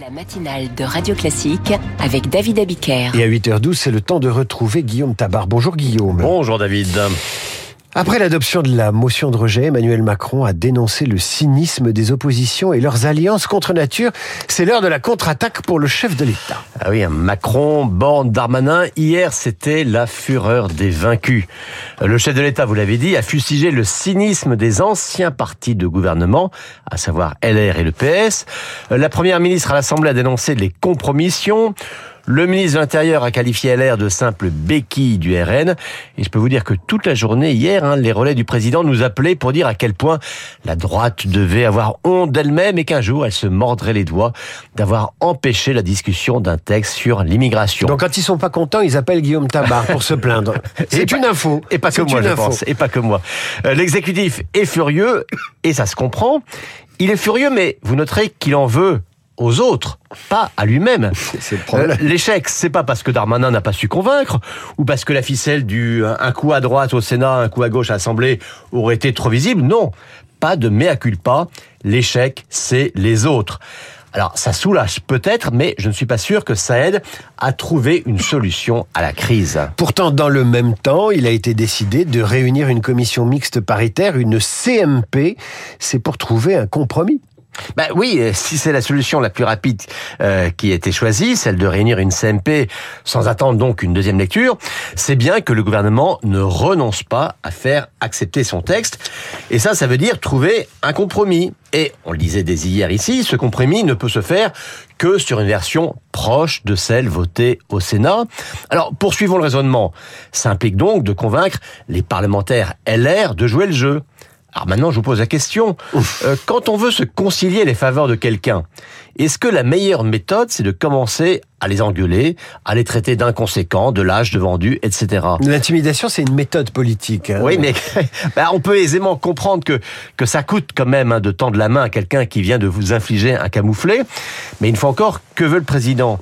La matinale de Radio Classique avec David Abiker. Et à 8h12, c'est le temps de retrouver Guillaume Tabar. Bonjour Guillaume. Bonjour David. Après l'adoption de la motion de rejet, Emmanuel Macron a dénoncé le cynisme des oppositions et leurs alliances contre nature. C'est l'heure de la contre-attaque pour le chef de l'État. Ah oui, Macron, Borne, Darmanin, hier c'était la fureur des vaincus. Le chef de l'État, vous l'avez dit, a fustigé le cynisme des anciens partis de gouvernement, à savoir LR et le PS. La première ministre à l'Assemblée a dénoncé les compromissions. Le ministre de l'Intérieur a qualifié LR de simple béquille du RN. Et je peux vous dire que toute la journée, hier, hein, les relais du président nous appelaient pour dire à quel point la droite devait avoir honte d'elle-même et qu'un jour, elle se mordrait les doigts d'avoir empêché la discussion d'un texte sur l'immigration. Donc quand ils sont pas contents, ils appellent Guillaume Tabar pour se plaindre. C'est une info. Et pas que moi, je pense. Et pas que moi. Euh, l'exécutif est furieux, et ça se comprend. Il est furieux, mais vous noterez qu'il en veut aux autres, pas à lui-même. Euh, l'échec, c'est pas parce que Darmanin n'a pas su convaincre, ou parce que la ficelle du un coup à droite au Sénat, un coup à gauche à l'Assemblée aurait été trop visible. Non, pas de mea culpa. L'échec, c'est les autres. Alors, ça soulage peut-être, mais je ne suis pas sûr que ça aide à trouver une solution à la crise. Pourtant, dans le même temps, il a été décidé de réunir une commission mixte paritaire, une CMP. C'est pour trouver un compromis. Ben oui, euh, si c'est la solution la plus rapide euh, qui a été choisie, celle de réunir une CMP sans attendre donc une deuxième lecture, c'est bien que le gouvernement ne renonce pas à faire accepter son texte. Et ça, ça veut dire trouver un compromis. Et on le disait dès hier ici, ce compromis ne peut se faire que sur une version proche de celle votée au Sénat. Alors, poursuivons le raisonnement. Ça implique donc de convaincre les parlementaires LR de jouer le jeu. Alors maintenant, je vous pose la question. Euh, quand on veut se concilier les faveurs de quelqu'un, est-ce que la meilleure méthode, c'est de commencer à les engueuler, à les traiter d'inconséquents, de lâches, de vendus, etc. L'intimidation, c'est une méthode politique. Hein. Oui, mais bah, on peut aisément comprendre que, que ça coûte quand même hein, de tendre la main à quelqu'un qui vient de vous infliger un camouflet. Mais une fois encore, que veut le président?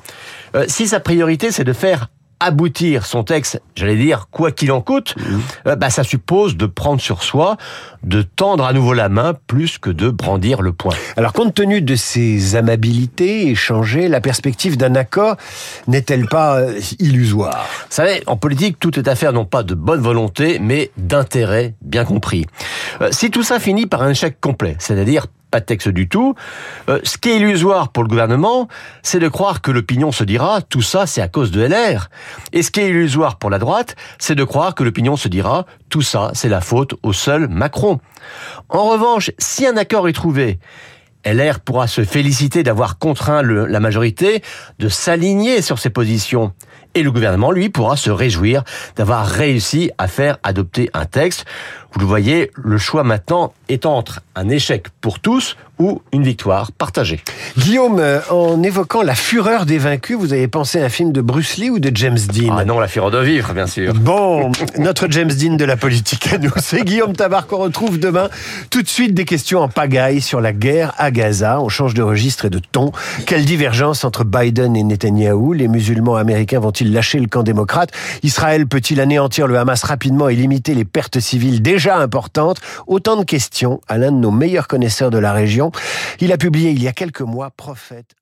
Euh, Si sa priorité, c'est de faire aboutir son texte, j'allais dire, quoi qu'il en coûte, mmh. euh, bah, ça suppose de prendre sur soi, de tendre à nouveau la main, plus que de brandir le poing. Alors, compte tenu de ces amabilités échangées, la perspective d'un accord n'est-elle pas euh, illusoire? Vous savez, en politique, tout est affaire non pas de bonne volonté, mais d'intérêt bien compris. Euh, si tout ça finit par un échec complet, c'est-à-dire pas de texte du tout. Euh, ce qui est illusoire pour le gouvernement, c'est de croire que l'opinion se dira tout ça c'est à cause de LR. Et ce qui est illusoire pour la droite, c'est de croire que l'opinion se dira tout ça c'est la faute au seul Macron. En revanche, si un accord est trouvé, LR pourra se féliciter d'avoir contraint la majorité de s'aligner sur ses positions. Et le gouvernement, lui, pourra se réjouir d'avoir réussi à faire adopter un texte. Vous le voyez, le choix maintenant est entre un échec pour tous ou une victoire partagée. Guillaume, euh, en évoquant la fureur des vaincus, vous avez pensé à un film de Bruce Lee ou de James Dean? Ah non, la fureur de vivre, bien sûr. Bon, notre James Dean de la politique à nous, c'est Guillaume Tabar qu'on retrouve demain. Tout de suite, des questions en pagaille sur la guerre à Gaza. On change de registre et de ton. Quelle divergence entre Biden et Netanyahou? Les musulmans américains vont-ils lâcher le camp démocrate? Israël peut-il anéantir le Hamas rapidement et limiter les pertes civiles déjà importantes Autant de questions à l'un de nos meilleurs connaisseurs de la région. Il a publié il y a quelques mois Prophète